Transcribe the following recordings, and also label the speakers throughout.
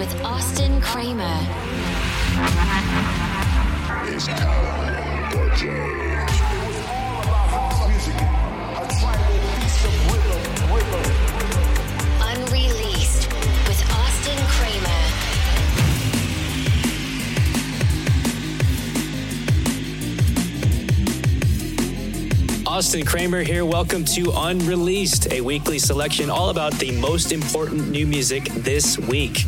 Speaker 1: with Austin Kramer.
Speaker 2: It's time for change.
Speaker 1: Unreleased with Austin Kramer.
Speaker 3: Austin Kramer here. Welcome to Unreleased, a weekly selection all about the most important new music this week.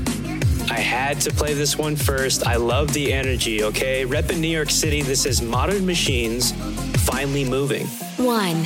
Speaker 3: I had to play this one first. I love the energy, okay? Rep in New York City, this is Modern Machines, finally moving.
Speaker 1: One.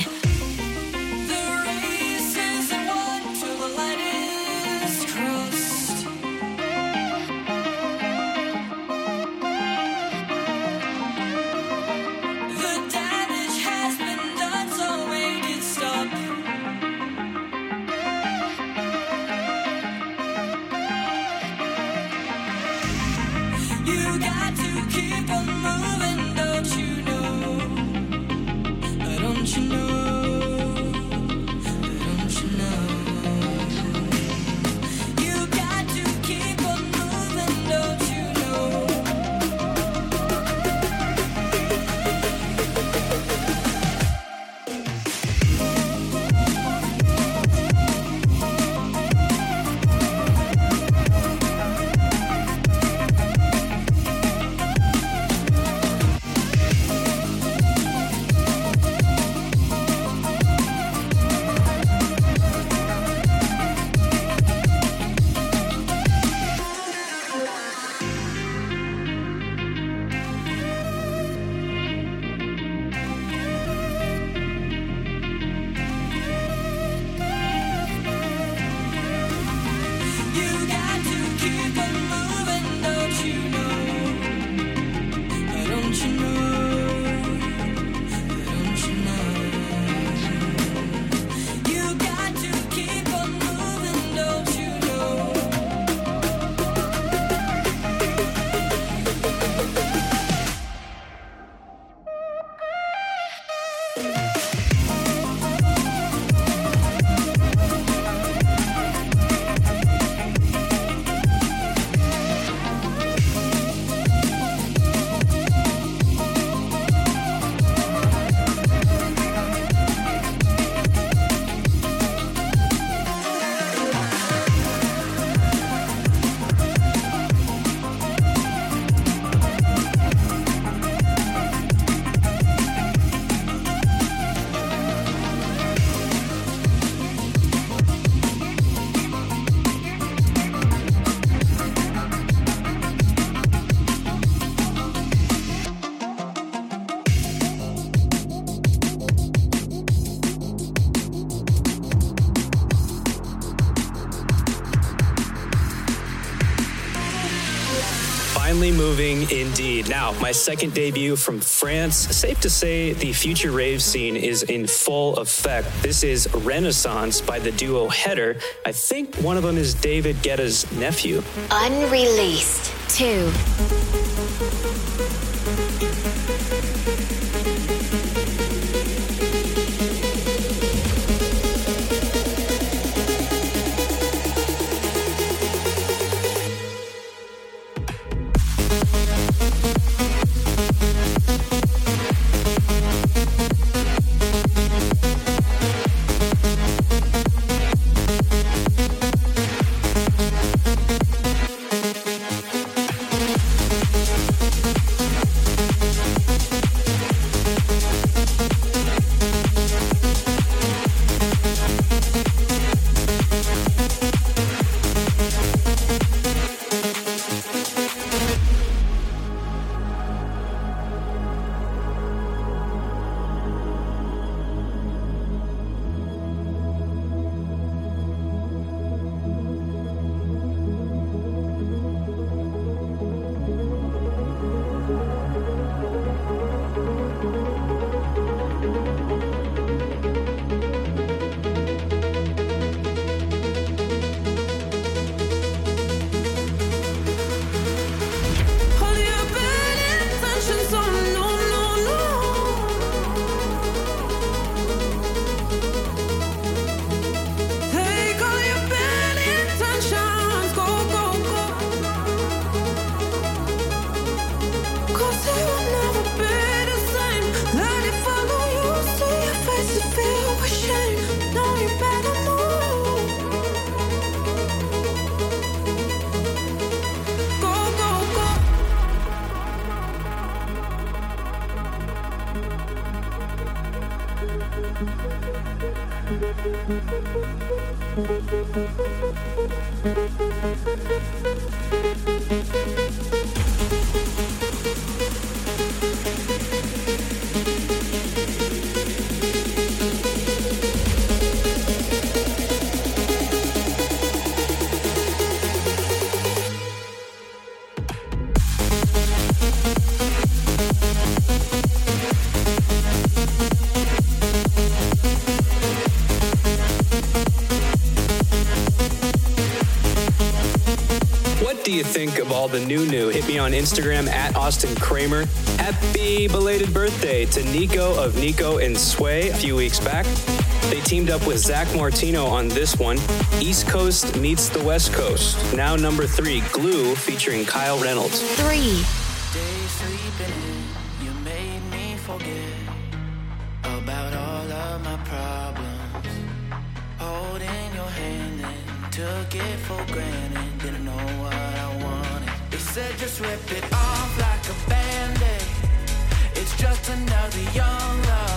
Speaker 3: now. My second debut from France. Safe to say the future rave scene is in full effect. This is Renaissance by the duo Header. I think one of them is David Guetta's nephew.
Speaker 1: Unreleased
Speaker 4: 2. Thank you.
Speaker 3: the new new. Hit me on Instagram at Austin Kramer. Happy belated birthday to Nico of Nico and Sway a few weeks back. They teamed up with Zach Martino on this one East Coast meets the West Coast. Now, number three, Glue featuring Kyle Reynolds.
Speaker 5: Three.
Speaker 4: took it for granted, didn't know why said just rip it off like a band-aid. It's just another young love.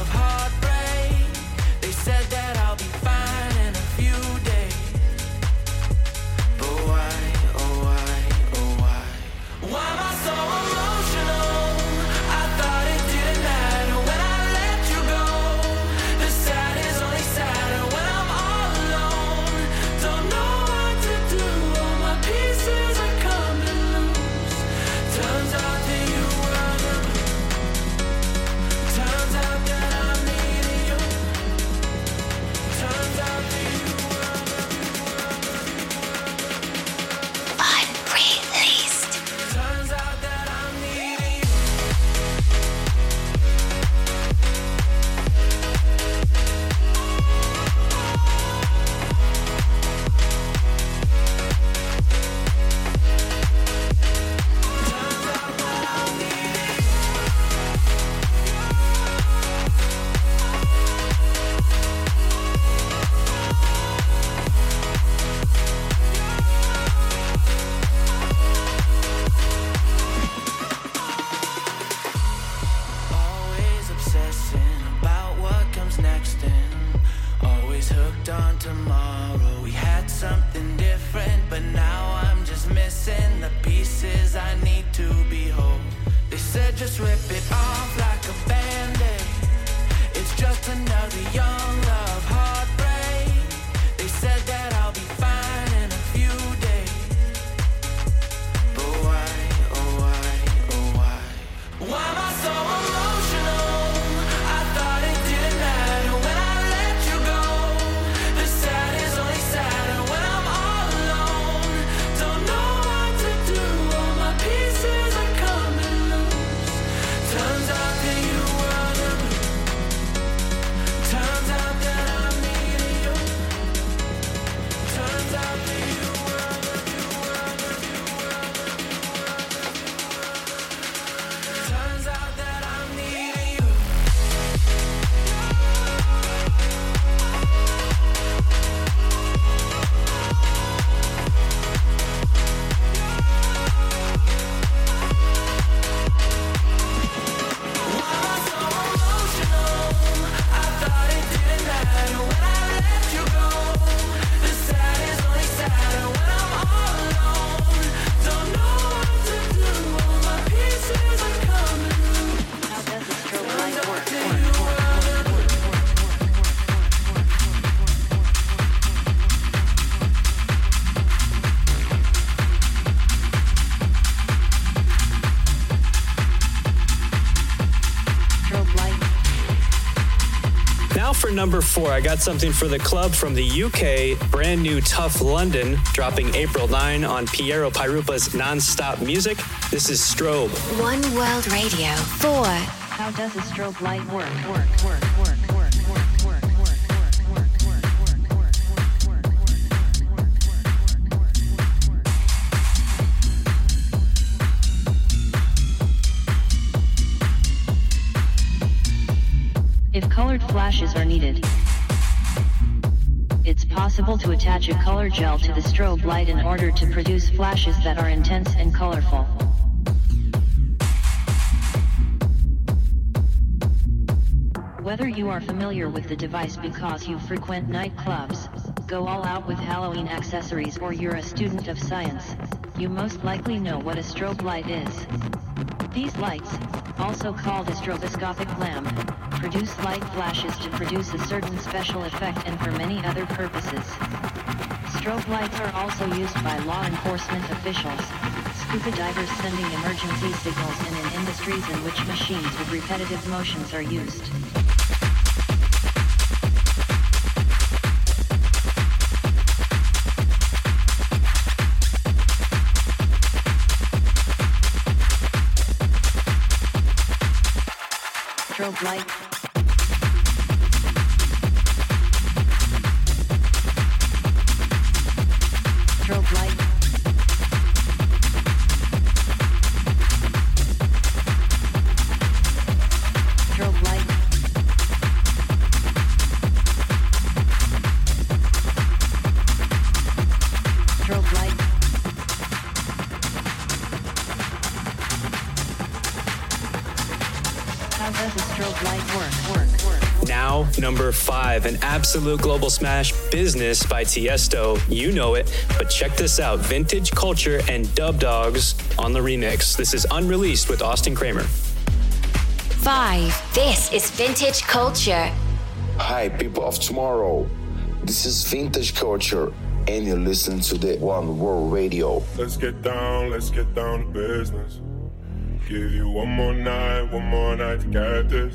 Speaker 3: number four, I got something for the club from the UK, brand new Tough London, dropping April 9 on Piero Pirupa's Nonstop Music. This is Strobe.
Speaker 5: One World Radio 4.
Speaker 6: How does a strobe light work? Work, work. brushes are needed. It's possible to attach a color gel to the strobe light in order to produce flashes that are intense and colorful. Whether you are familiar with the device because you frequent nightclubs, go all out with Halloween accessories or you're a student of science, you most likely know what a strobe light is. These lights, also called a stroboscopic lamp, produce light flashes to produce a certain special effect and for many other purposes. Strobe lights are also used by law enforcement officials, scuba divers sending emergency signals and in industries in which machines with repetitive motions are used. Strobe light
Speaker 3: number five, an absolute global smash, Business by Tiesto. You know it, but check this out Vintage Culture and Dubdogz on the remix. This is unreleased with Austin Kramer.
Speaker 1: Five. This is vintage culture.
Speaker 2: Hi, people of tomorrow. This is Vintage Culture, and you listen to the One World Radio.
Speaker 7: Let's get down, let's get down to business. Give you one more night, one more night to get this.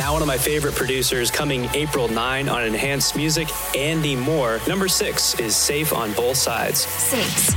Speaker 3: Now, one of my favorite producers coming April 9 on Enhanced Music, Andy Moore. Number six is Safe on Both Sides.
Speaker 1: Six.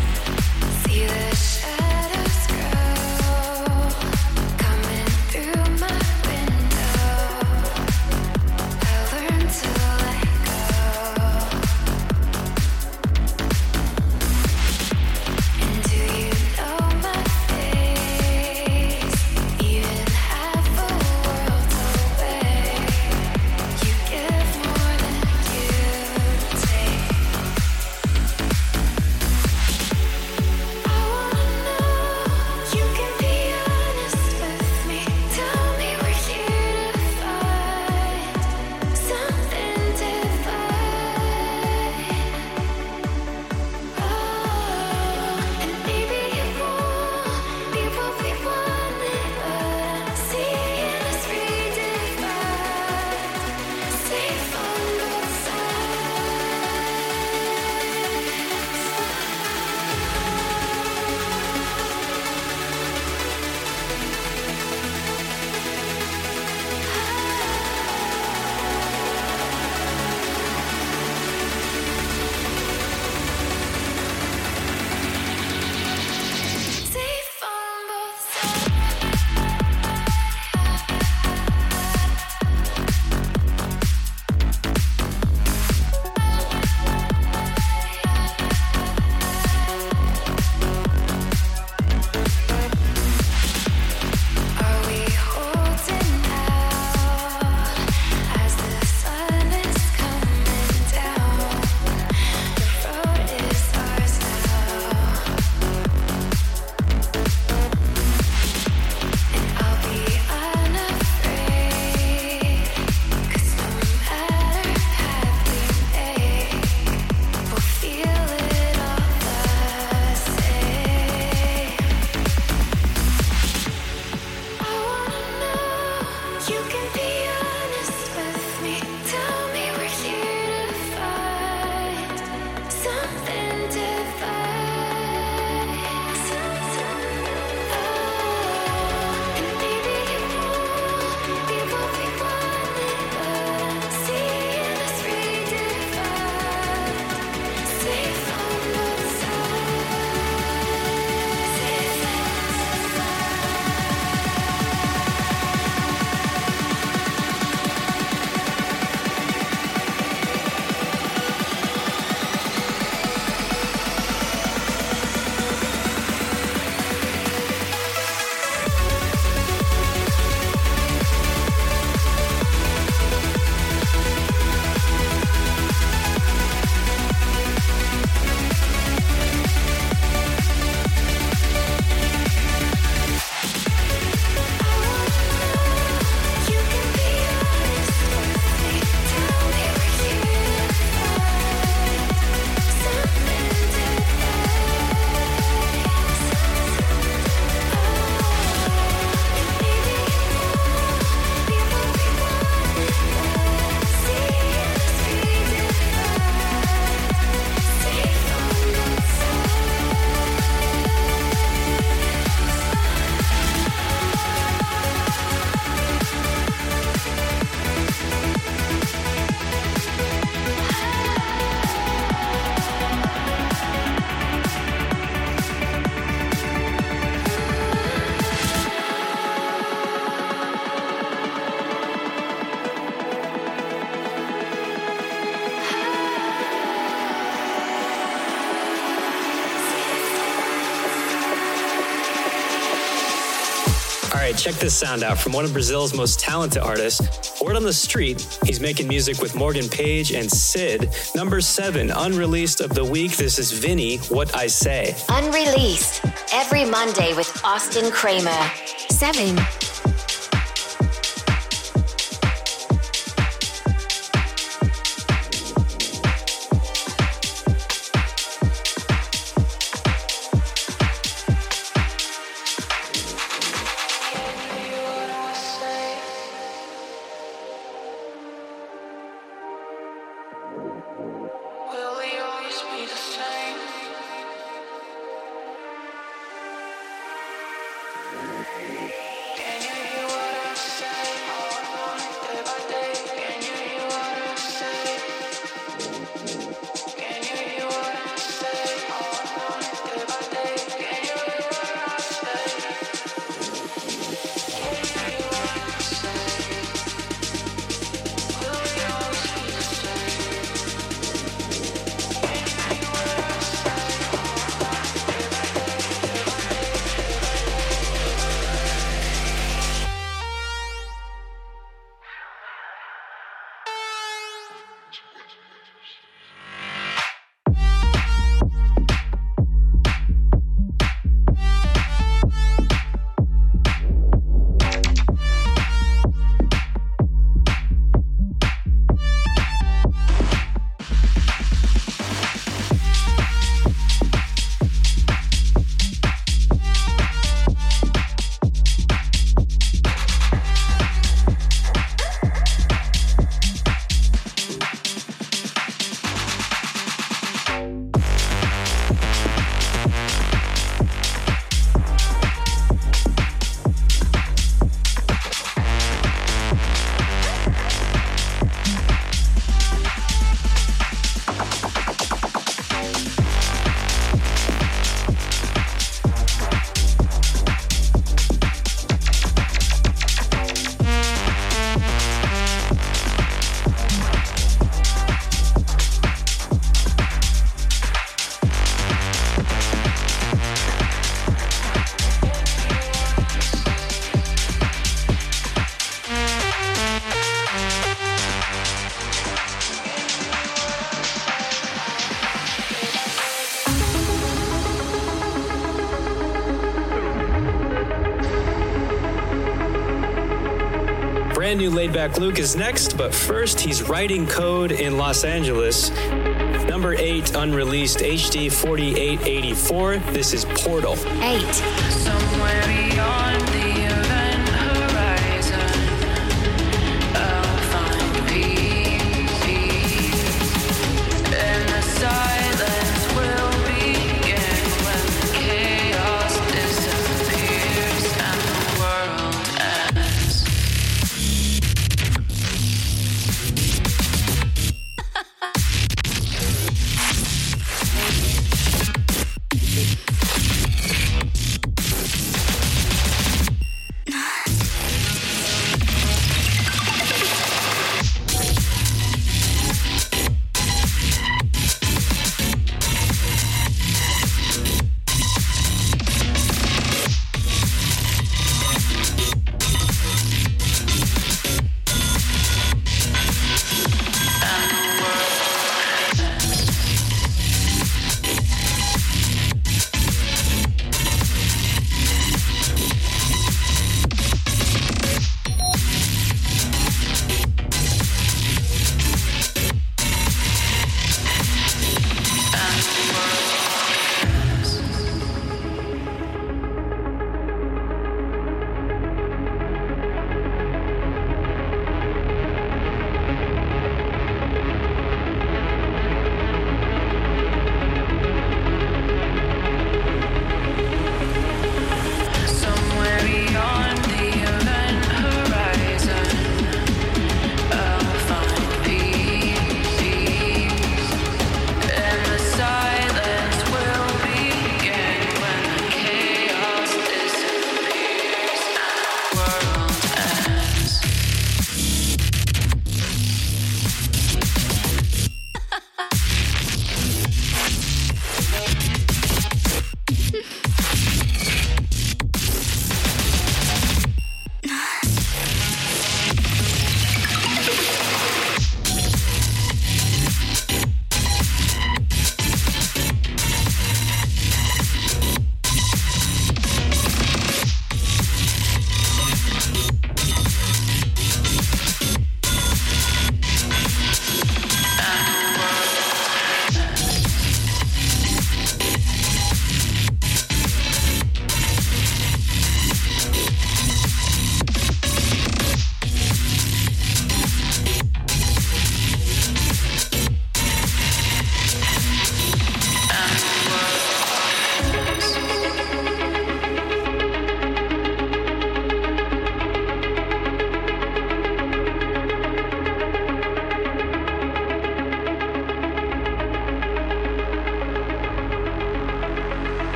Speaker 3: Check this sound out from one of Brazil's most talented artists. Word on the street, he's making music with Morgan Page and Sid. Number seven, unreleased of the week. This is Vinny, What I Say.
Speaker 8: Unreleased. Every Monday with Austin Kramer. Seven.
Speaker 3: Laid Back Luke is next, but first he's writing code in Los Angeles. Number eight, unreleased HD 4884. This is Portal.
Speaker 8: Eight.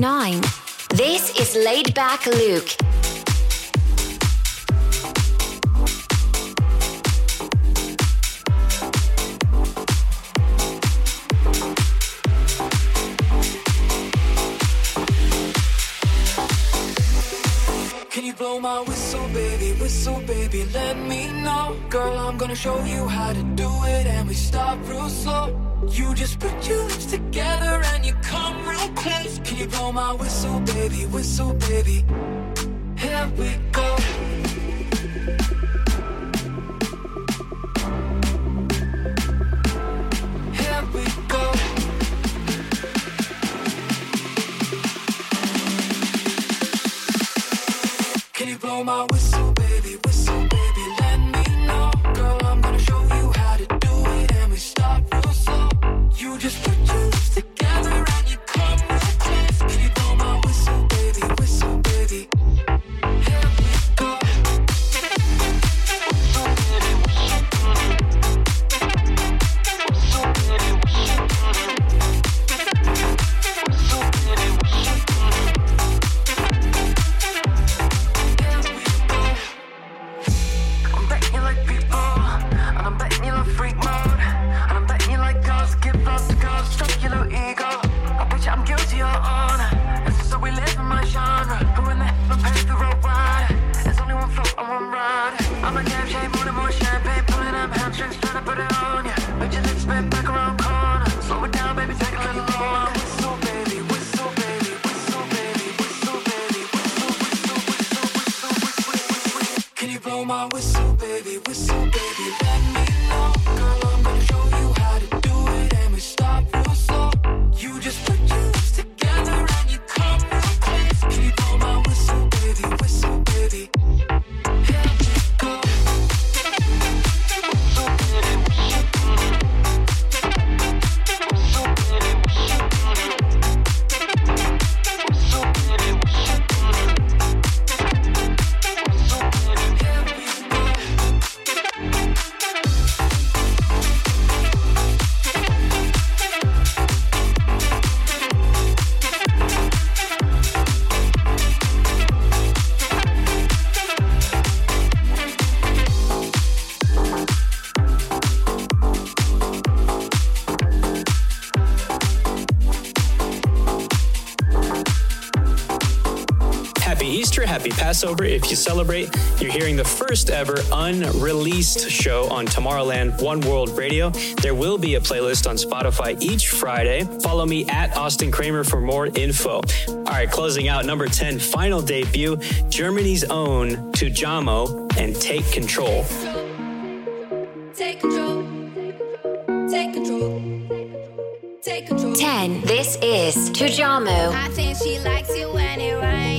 Speaker 1: 9. This is Laid Back Luke.
Speaker 9: Can you blow my whistle, baby? Whistle, baby, let me know. Girl, I'm gonna show you how to do it, and we start real slow. You just put your lips together and close. Can you blow my whistle, baby? Whistle, baby. Here we go. Here we go. Can you blow my whistle. Whistle, back around
Speaker 3: happy Passover. If you celebrate, you're hearing the first ever unreleased show on Tomorrowland One World Radio. There will be a playlist on Spotify each Friday. Follow me at Austin Kramer for more info. All right, closing out number 10, final debut Germany's own Tujamo and Take Control.
Speaker 10: Take control. Take control. Take control.
Speaker 1: 10. This is Tujamo.
Speaker 10: I think she likes it when it rains.